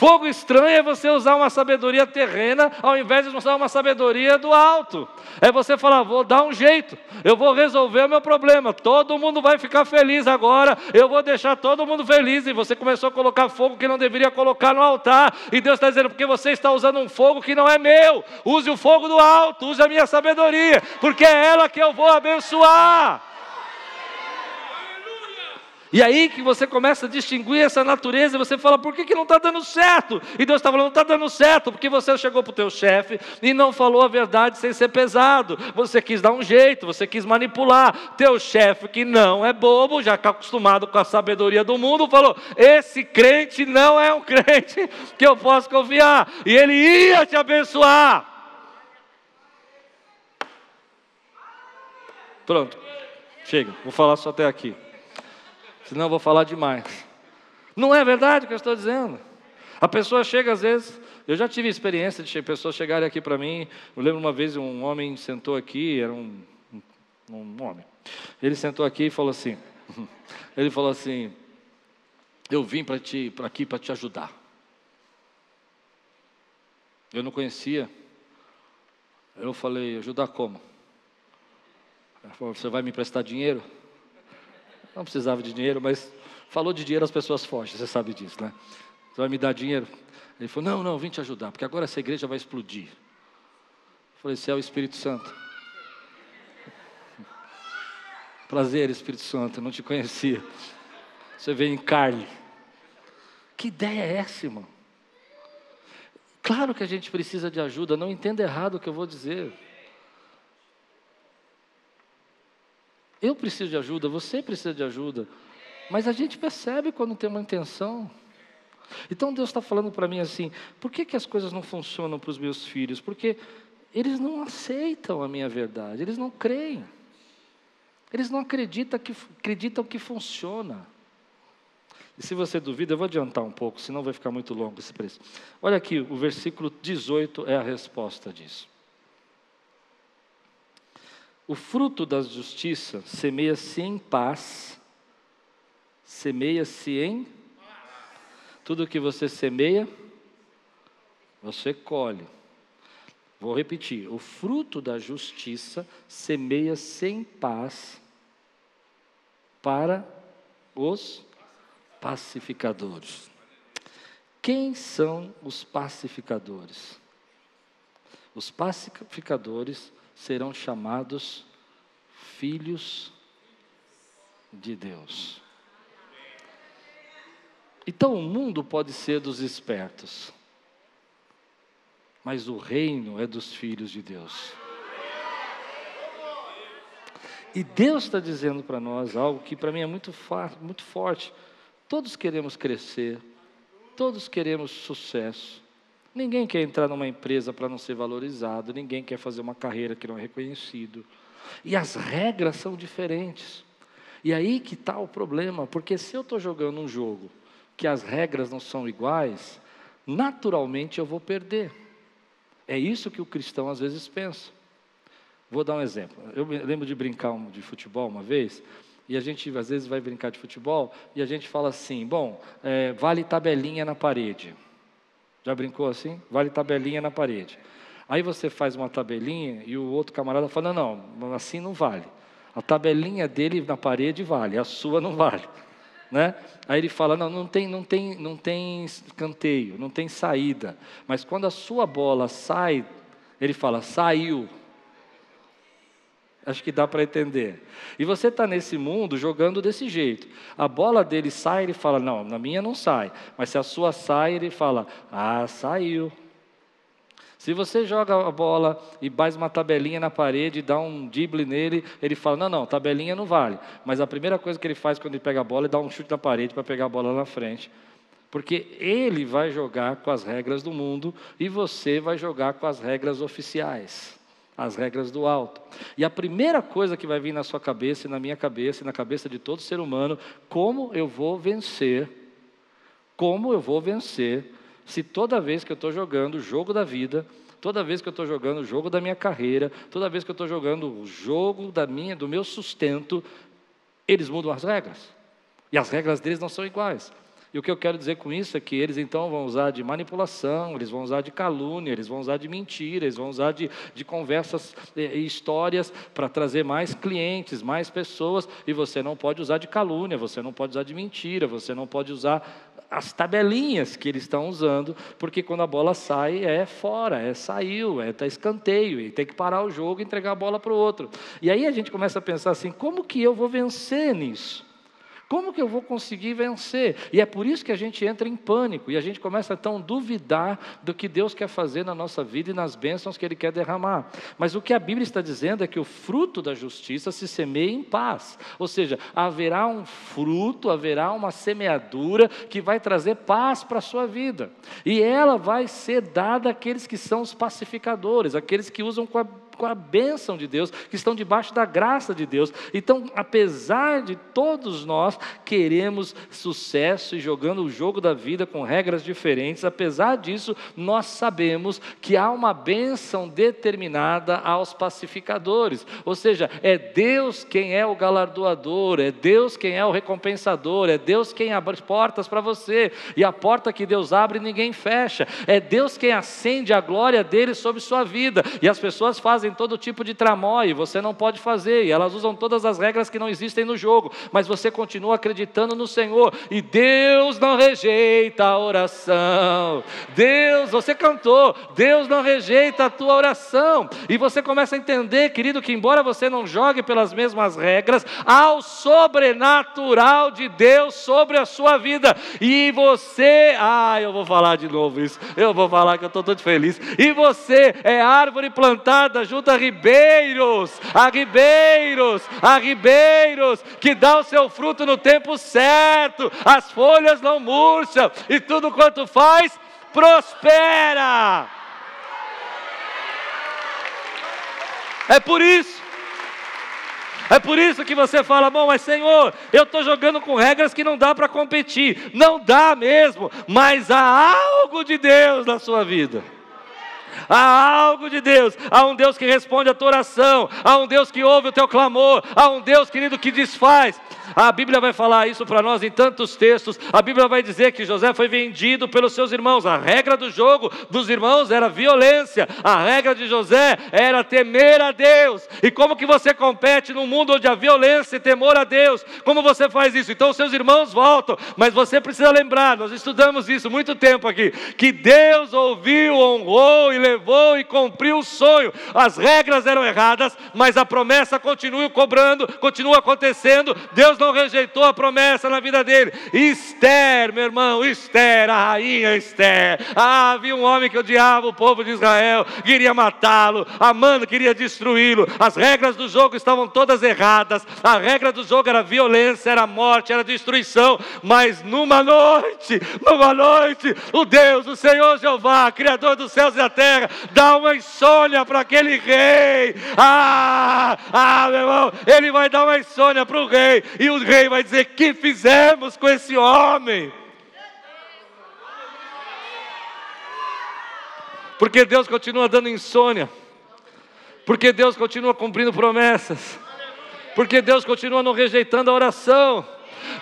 Fogo estranho é você usar uma sabedoria terrena ao invés de usar uma sabedoria do alto. É você falar, vou dar um jeito, eu vou resolver o meu problema, todo mundo vai ficar feliz agora, eu vou deixar todo mundo feliz. E você começou a colocar fogo que não deveria colocar no altar. E Deus está dizendo, porque você está usando um fogo que não é meu. Use o fogo do alto, use a minha sabedoria, porque é ela que eu vou abençoar. E aí que você começa a distinguir essa natureza e você fala, por que, que não está dando certo? E Deus está falando, não está dando certo, porque você chegou para o teu chefe e não falou a verdade sem ser pesado. Você quis dar um jeito, você quis manipular. Teu chefe, que não é bobo, já está acostumado com a sabedoria do mundo, falou: esse crente não é um *laughs* crente que eu posso confiar. E ele ia te abençoar. Pronto, chega, vou falar só até aqui senão eu vou falar demais. Não é verdade o que eu estou dizendo. A pessoa chega às vezes, eu já tive experiência de pessoas chegarem aqui para mim. Eu lembro uma vez um homem sentou aqui, era um, um, homem. Ele sentou aqui e falou assim: *laughs* ele falou assim, eu vim para ti, para aqui para te ajudar. Eu não conhecia. Eu falei, ajudar como? Ele falou, você vai me emprestar dinheiro? Não precisava de dinheiro, mas falou de dinheiro, as pessoas fogem, você sabe disso, né? Você vai me dar dinheiro? Ele falou: Não, não, vim te ajudar, porque agora essa igreja vai explodir. Eu falei: Você é o Espírito Santo. Prazer, Espírito Santo, não te conhecia. Você veio em carne. Que ideia é essa, irmão? Claro que a gente precisa de ajuda, não entenda errado o que eu vou dizer. Eu preciso de ajuda, você precisa de ajuda. Mas a gente percebe quando tem uma intenção. Então Deus está falando para mim assim: por que, que as coisas não funcionam para os meus filhos? Porque eles não aceitam a minha verdade, eles não creem. Eles não acreditam que, acreditam que funciona. E se você duvida, eu vou adiantar um pouco, senão vai ficar muito longo esse preço. Olha aqui, o versículo 18 é a resposta disso. O fruto da justiça semeia-se em paz, semeia-se em tudo que você semeia, você colhe. Vou repetir: o fruto da justiça semeia-se em paz para os pacificadores. Quem são os pacificadores? Os pacificadores serão chamados filhos de Deus. Então o mundo pode ser dos espertos, mas o reino é dos filhos de Deus. E Deus está dizendo para nós algo que para mim é muito, muito forte. Todos queremos crescer, todos queremos sucesso, Ninguém quer entrar numa empresa para não ser valorizado, ninguém quer fazer uma carreira que não é reconhecido. E as regras são diferentes. E aí que está o problema, porque se eu estou jogando um jogo que as regras não são iguais, naturalmente eu vou perder. É isso que o cristão às vezes pensa. Vou dar um exemplo. Eu lembro de brincar de futebol uma vez, e a gente às vezes vai brincar de futebol, e a gente fala assim: bom, é, vale tabelinha na parede. Já brincou assim? Vale tabelinha na parede. Aí você faz uma tabelinha e o outro camarada fala: não, assim não vale. A tabelinha dele na parede vale, a sua não vale. *laughs* Né? Aí ele fala: não, não tem, não tem, não tem canteio, não tem saída. Mas quando a sua bola sai, ele fala: saiu. Acho que dá para entender. E você está nesse mundo jogando desse jeito. A bola dele sai, ele fala: Não, na minha não sai. Mas se a sua sai, ele fala: Ah, saiu. Se você joga a bola e faz uma tabelinha na parede, dá um drible nele, ele fala: Não, não, tabelinha não vale. Mas a primeira coisa que ele faz quando ele pega a bola é dar um chute na parede para pegar a bola na frente. Porque ele vai jogar com as regras do mundo e você vai jogar com as regras oficiais as regras do alto. E a primeira coisa que vai vir na sua cabeça, e na minha cabeça, e na cabeça de todo ser humano, como eu vou vencer? Como eu vou vencer se toda vez que eu estou jogando o jogo da vida, toda vez que eu estou jogando o jogo da minha carreira, toda vez que eu estou jogando o jogo da minha, do meu sustento, eles mudam as regras. E as regras deles não são iguais. E o que eu quero dizer com isso é que eles então vão usar de manipulação, eles vão usar de calúnia, eles vão usar de mentira, eles vão usar de, de conversas e histórias para trazer mais clientes, mais pessoas. E você não pode usar de calúnia, você não pode usar de mentira, você não pode usar as tabelinhas que eles estão usando, porque quando a bola sai é fora, é saiu, é tá escanteio, e tem que parar o jogo e entregar a bola para o outro. E aí a gente começa a pensar assim: como que eu vou vencer nisso? Como que eu vou conseguir vencer? E é por isso que a gente entra em pânico e a gente começa então a duvidar do que Deus quer fazer na nossa vida e nas bênçãos que Ele quer derramar. Mas o que a Bíblia está dizendo é que o fruto da justiça se semeia em paz. Ou seja, haverá um fruto, haverá uma semeadura que vai trazer paz para a sua vida. E ela vai ser dada àqueles que são os pacificadores, aqueles que usam com a com a bênção de Deus, que estão debaixo da graça de Deus. Então, apesar de todos nós queremos sucesso e jogando o jogo da vida com regras diferentes, apesar disso, nós sabemos que há uma bênção determinada aos pacificadores. Ou seja, é Deus quem é o galardoador, é Deus quem é o recompensador, é Deus quem abre portas para você. E a porta que Deus abre, ninguém fecha. É Deus quem acende a glória dele sobre sua vida. E as pessoas fazem fazem todo tipo de tramói, você não pode fazer, e elas usam todas as regras que não existem no jogo, mas você continua acreditando no Senhor, e Deus não rejeita a oração. Deus, você cantou, Deus não rejeita a tua oração, e você começa a entender, querido, que embora você não jogue pelas mesmas regras, há o sobrenatural de Deus sobre a sua vida, e você, ah, eu vou falar de novo isso, eu vou falar que eu estou todo feliz, e você é árvore plantada junto a ribeiros, a ribeiros, a ribeiros, que dá o seu fruto no tempo certo, as folhas não murcham, e tudo quanto faz, prospera. É por isso É por isso que você fala, bom, mas Senhor, eu estou jogando com regras que não dá para competir. Não dá mesmo, mas há algo de Deus na sua vida. Há algo de Deus, há um Deus que responde a tua oração, há um Deus que ouve o teu clamor, há um Deus, querido, que desfaz. A Bíblia vai falar isso para nós em tantos textos. A Bíblia vai dizer que José foi vendido pelos seus irmãos. A regra do jogo dos irmãos era violência. A regra de José era temer a Deus. E como que você compete num mundo onde há violência e temor a Deus? Como você faz isso? Então seus irmãos voltam, mas você precisa lembrar, nós estudamos isso muito tempo aqui, que Deus ouviu, honrou e levou e cumpriu o sonho. As regras eram erradas, mas a promessa continua cobrando, continua acontecendo. Deus não rejeitou a promessa na vida dele. Esther, meu irmão, Esther, a rainha Esther. Ah, havia um homem que odiava o povo de Israel, queria matá-lo, Amando queria destruí-lo. As regras do jogo estavam todas erradas. A regra do jogo era violência, era morte, era destruição. Mas numa noite, numa noite, o Deus, o Senhor Jeová, Criador dos céus e da terra, dá uma insônia para aquele rei. Ah, ah, meu irmão, ele vai dar uma insônia para o rei. E o rei vai dizer: Que fizemos com esse homem? Porque Deus continua dando insônia. Porque Deus continua cumprindo promessas. Porque Deus continua não rejeitando a oração.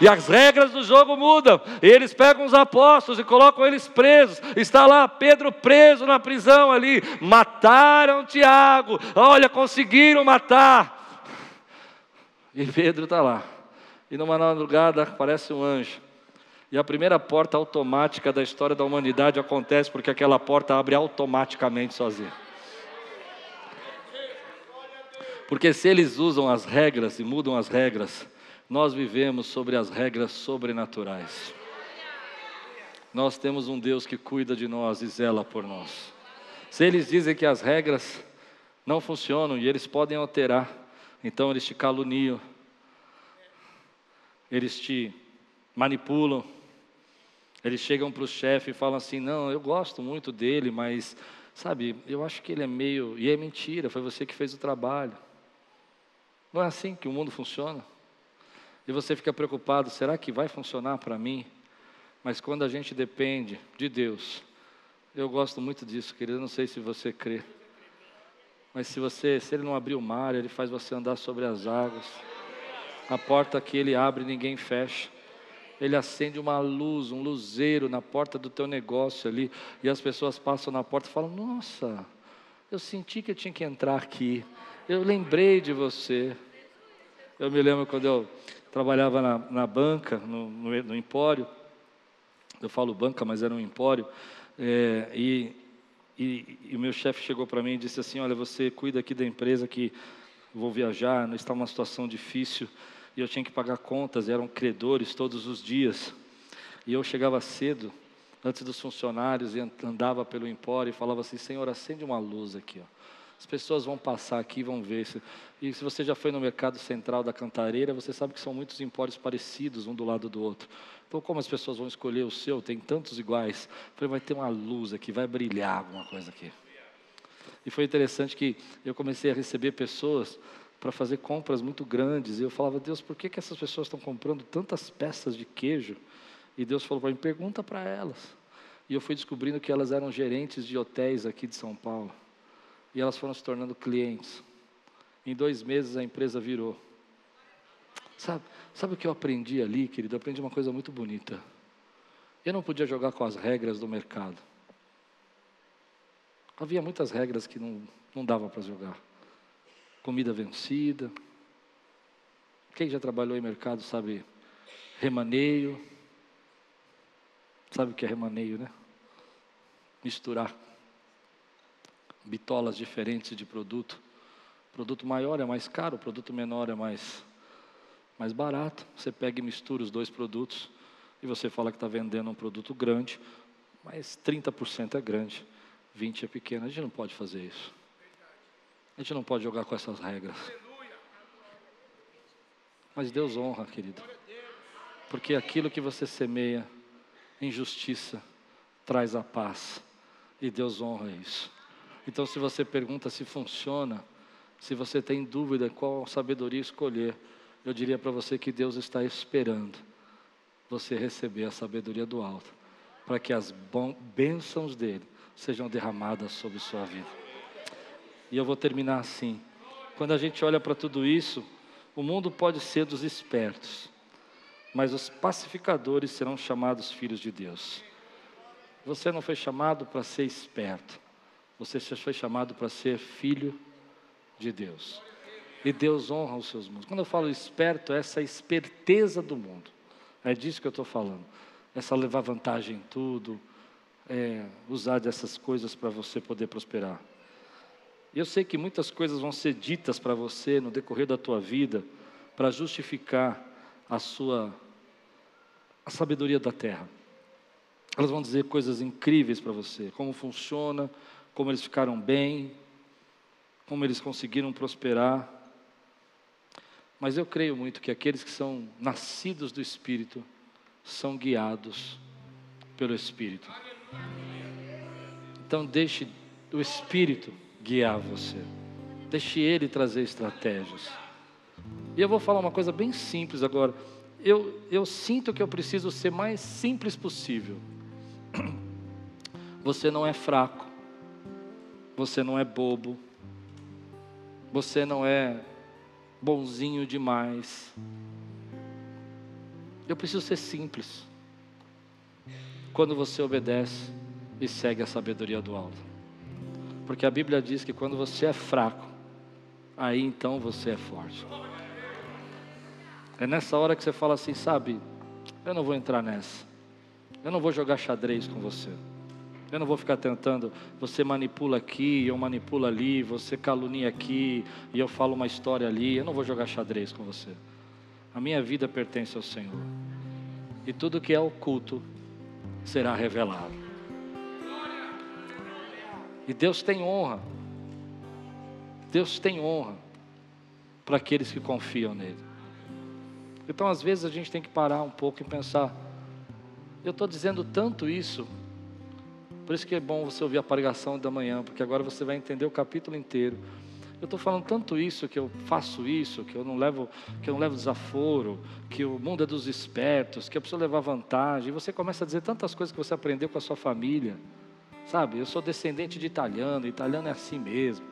E as regras do jogo mudam. E eles pegam os apóstolos e colocam eles presos. Está lá Pedro preso na prisão ali. Mataram Tiago. Olha, conseguiram matar. E Pedro está lá. E numa madrugada aparece um anjo. E a primeira porta automática da história da humanidade acontece porque aquela porta abre automaticamente sozinha. Porque se eles usam as regras e mudam as regras, nós vivemos sobre as regras sobrenaturais. Nós temos um Deus que cuida de nós e zela por nós. Se eles dizem que as regras não funcionam e eles podem alterar, então eles te caluniam, eles te manipulam, eles chegam para o chefe e falam assim: Não, eu gosto muito dele, mas, sabe, eu acho que ele é meio. E é mentira, foi você que fez o trabalho. Não é assim que o mundo funciona. E você fica preocupado: será que vai funcionar para mim? Mas quando a gente depende de Deus, eu gosto muito disso, querido. Não sei se você crê. Mas se você, se ele não abrir o mar, ele faz você andar sobre as águas. A porta que ele abre, ninguém fecha. Ele acende uma luz, um luzeiro na porta do teu negócio ali, e as pessoas passam na porta e falam: Nossa, eu senti que eu tinha que entrar aqui. Eu lembrei de você. Eu me lembro quando eu trabalhava na, na banca, no, no, no, empório. Eu falo banca, mas era um empório. É, e, e, e o meu chefe chegou para mim e disse assim: Olha, você cuida aqui da empresa que vou viajar, não está uma situação difícil e eu tinha que pagar contas, eram credores todos os dias. E eu chegava cedo, antes dos funcionários, e andava pelo empório e falava assim: Senhor, acende uma luz aqui. Ó. As pessoas vão passar aqui vão ver. E se você já foi no mercado central da Cantareira, você sabe que são muitos empórios parecidos um do lado do outro. Então, como as pessoas vão escolher o seu, tem tantos iguais. falei, vai ter uma luz aqui, vai brilhar alguma coisa aqui. E foi interessante que eu comecei a receber pessoas para fazer compras muito grandes. E eu falava, Deus, por que, que essas pessoas estão comprando tantas peças de queijo? E Deus falou para mim, pergunta para elas. E eu fui descobrindo que elas eram gerentes de hotéis aqui de São Paulo. E elas foram se tornando clientes. Em dois meses a empresa virou. Sabe, sabe o que eu aprendi ali, querido? Eu aprendi uma coisa muito bonita. Eu não podia jogar com as regras do mercado. Havia muitas regras que não, não dava para jogar comida vencida. Quem já trabalhou em mercado sabe remaneio. Sabe o que é remaneio, né? Misturar bitolas diferentes de produto. Produto maior é mais caro, produto menor é mais, mais barato. Você pega e mistura os dois produtos e você fala que está vendendo um produto grande, mas 30% é grande, 20% é pequeno. A gente não pode fazer isso. A gente não pode jogar com essas regras. Mas Deus honra, querido. Porque aquilo que você semeia em justiça traz a paz. E Deus honra isso. Então, se você pergunta se funciona, Se você tem dúvida qual sabedoria escolher, eu diria para você que Deus está esperando você receber a sabedoria do alto, para que as bênçãos dele sejam derramadas sobre sua vida. E eu vou terminar assim. Quando a gente olha para tudo isso, o mundo pode ser dos espertos, mas os pacificadores serão chamados filhos de Deus. Você não foi chamado para ser esperto, você foi chamado para ser filho de Deus. E Deus honra os seus mundos. Quando eu falo esperto, é essa esperteza do mundo. É disso que eu estou falando. Essa levar vantagem em tudo, é, usar dessas coisas para você poder prosperar. Eu sei que muitas coisas vão ser ditas para você no decorrer da tua vida para justificar a sua a sabedoria da terra. Elas vão dizer coisas incríveis para você, como funciona, como eles ficaram bem, como eles conseguiram prosperar. Mas eu creio muito que aqueles que são nascidos do Espírito são guiados pelo Espírito. Então deixe o Espírito guiar você. Deixe Ele trazer estratégias. E eu vou falar uma coisa bem simples agora. Eu, eu sinto que eu preciso ser mais simples possível. *clears throat* Você não é fraco. Você não é bobo. Você não é bonzinho demais. Eu preciso ser simples. Quando você obedece e segue a sabedoria do alto. Porque a Bíblia diz que quando você é fraco, aí então você é forte. É nessa hora que você fala assim, sabe? Eu não vou entrar nessa. Eu não vou jogar xadrez com você. Eu não vou ficar tentando, você manipula aqui, eu manipulo ali, você calunia aqui, e eu falo uma história ali. Eu não vou jogar xadrez com você. A minha vida pertence ao Senhor. E tudo que é oculto será revelado. E Deus tem honra. Deus tem honra para aqueles que confiam nele. Então, às vezes, a gente tem que parar um pouco e pensar: eu estou dizendo tanto isso por isso que é bom você ouvir a pregação da manhã, porque agora você vai entender o capítulo inteiro. Eu estou falando tanto isso que eu faço isso, que eu não levo, que eu não levo desaforo, que o mundo é dos espertos, que eu preciso levar vantagem. E você começa a dizer tantas coisas que você aprendeu com a sua família, sabe? Eu sou descendente de italiano, italiano é assim mesmo,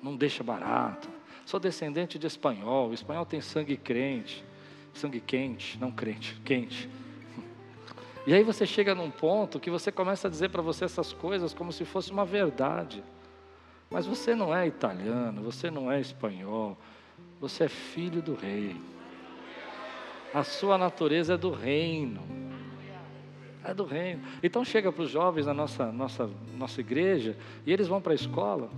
não deixa barato. Sou descendente de espanhol, espanhol tem sangue crente, sangue quente, não crente, quente. E aí você chega num ponto que você começa a dizer para você essas coisas como se fosse uma verdade. Mas você não é italiano, você não é espanhol, você é filho do rei. A sua natureza é do reino. É do reino. Então chega para os jovens na nossa, nossa, nossa igreja e eles vão para a escola.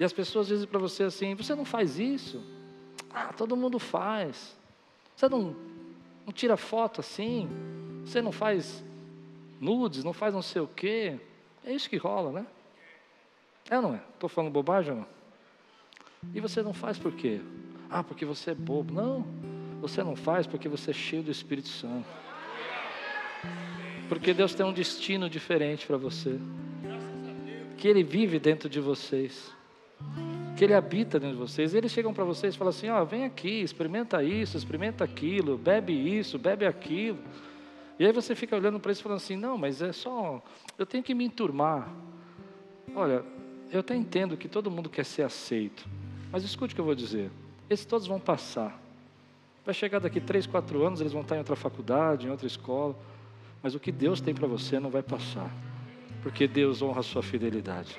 E as pessoas dizem para você assim: você não faz isso? Ah, todo mundo faz. Você não não tira foto assim, você não faz nudes, não faz não sei o quê. É isso que rola, né? É ou não é? Estou falando bobagem ou não? E você não faz por quê? Ah, porque você é bobo. Não, você não faz porque você é cheio do Espírito Santo. Porque Deus tem um destino diferente para você. Que Ele vive dentro de vocês que Ele habita dentro de vocês. Eles chegam para vocês e falam assim: ó, oh, vem aqui, experimenta isso, experimenta aquilo, bebe isso, bebe aquilo. E aí você fica olhando para eles e falando assim: não, mas é só, eu tenho que me enturmar. Olha, eu até entendo que todo mundo quer ser aceito, mas escute o que eu vou dizer: esses todos vão passar. Vai chegar daqui três, quatro anos, eles vão estar em outra faculdade, em outra escola, mas o que Deus tem para você não vai passar, porque Deus honra a sua fidelidade.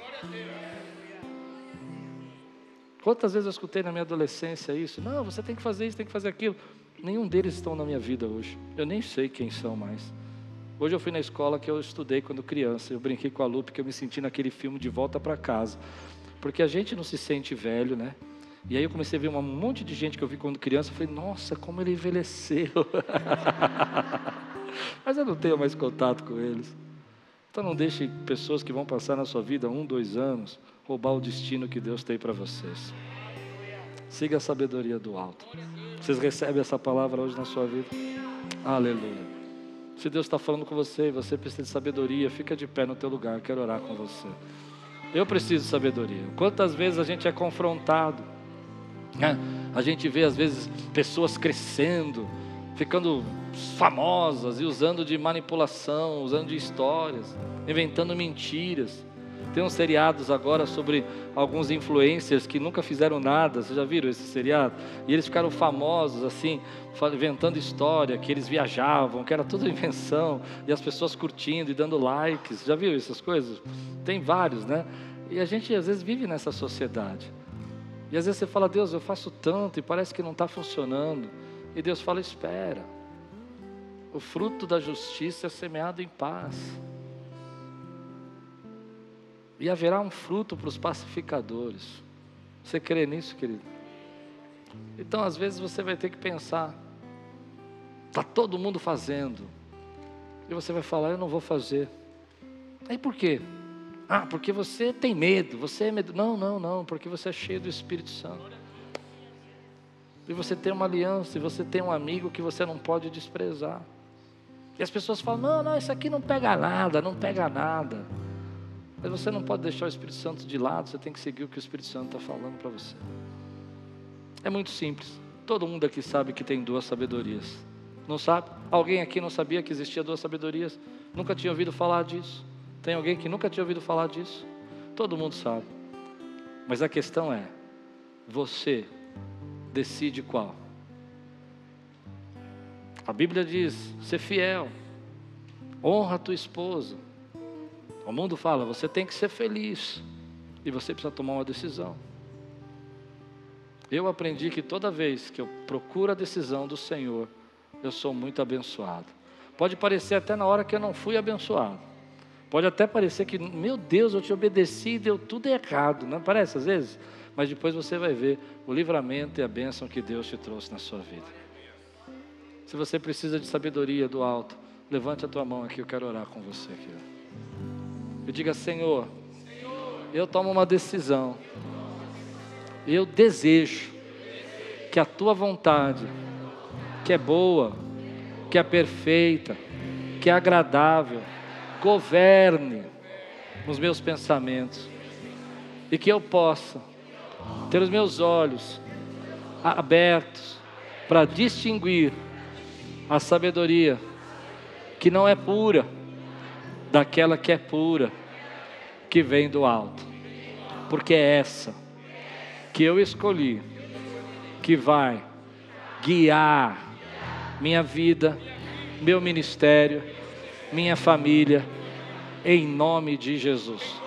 Quantas vezes eu escutei na minha adolescência isso? Não, você tem que fazer isso, tem que fazer aquilo. Nenhum deles estão na minha vida hoje. Eu nem sei quem são mais. Hoje eu fui na escola que eu estudei quando criança. Eu brinquei com a Lu porque eu me senti naquele filme de volta para casa. Porque a gente não se sente velho, né? E aí eu comecei a ver um monte de gente que eu vi quando criança. Eu falei, nossa, como ele envelheceu. *laughs* Mas eu não tenho mais contato com eles. Então não deixe pessoas que vão passar na sua vida um, dois anos roubar o destino que Deus tem para vocês. Siga a sabedoria do alto. Vocês recebem essa palavra hoje na sua vida? Aleluia. Se Deus está falando com você e você precisa de sabedoria, fica de pé no teu lugar. Eu quero orar com você. Eu preciso de sabedoria. Quantas vezes a gente é confrontado, né? a gente vê às vezes pessoas crescendo, ficando famosas e usando de manipulação, usando de histórias, inventando mentiras. Tem uns seriados agora sobre alguns influencers que nunca fizeram nada. Vocês já viram esse seriado? E eles ficaram famosos assim, inventando história, que eles viajavam, que era tudo invenção, *laughs* e as pessoas curtindo e dando likes. Já viu essas coisas? Tem vários, né? E a gente às vezes vive nessa sociedade. E às vezes você fala, Deus, eu faço tanto e parece que não está funcionando. E Deus fala, espera. O fruto da justiça é semeado em paz. E haverá um fruto para os pacificadores. Você crê nisso, querido? Então, às vezes, você vai ter que pensar: está todo mundo fazendo. E você vai falar: eu não vou fazer. Aí por quê? Ah, porque você tem medo, você é medo. Não, não, não, porque você é cheio do Espírito Santo. E você tem uma aliança, e você tem um amigo que você não pode desprezar. E as pessoas falam: não, não, isso aqui não pega nada, não pega nada. Mas você não pode deixar o Espírito Santo de lado, você tem que seguir o que o Espírito Santo está falando para você. É muito simples. Todo mundo aqui sabe que tem duas sabedorias. Não sabe? Alguém aqui não sabia que existia duas sabedorias? Nunca tinha ouvido falar disso? Tem alguém que nunca tinha ouvido falar disso? Todo mundo sabe. Mas a questão é: você decide qual? A Bíblia diz: ser fiel, honra a tua esposa. O mundo fala, você tem que ser feliz. E você precisa tomar uma decisão. Eu aprendi que toda vez que eu procuro a decisão do Senhor, eu sou muito abençoado. Pode parecer até na hora que eu não fui abençoado. Pode até parecer que, meu Deus, eu te obedeci e deu tudo errado. Não parece às vezes? Mas depois você vai ver o livramento e a bênção que Deus te trouxe na sua vida. Se você precisa de sabedoria do alto, levante a tua mão aqui, eu quero orar com você aqui. Eu diga, Senhor, eu tomo uma decisão. Eu desejo que a tua vontade, que é boa, que é perfeita, que é agradável, governe os meus pensamentos e que eu possa ter os meus olhos abertos para distinguir a sabedoria que não é pura daquela que é pura, que vem do alto. Porque é essa que eu escolhi, que vai guiar minha vida, meu ministério, minha família, em nome de Jesus.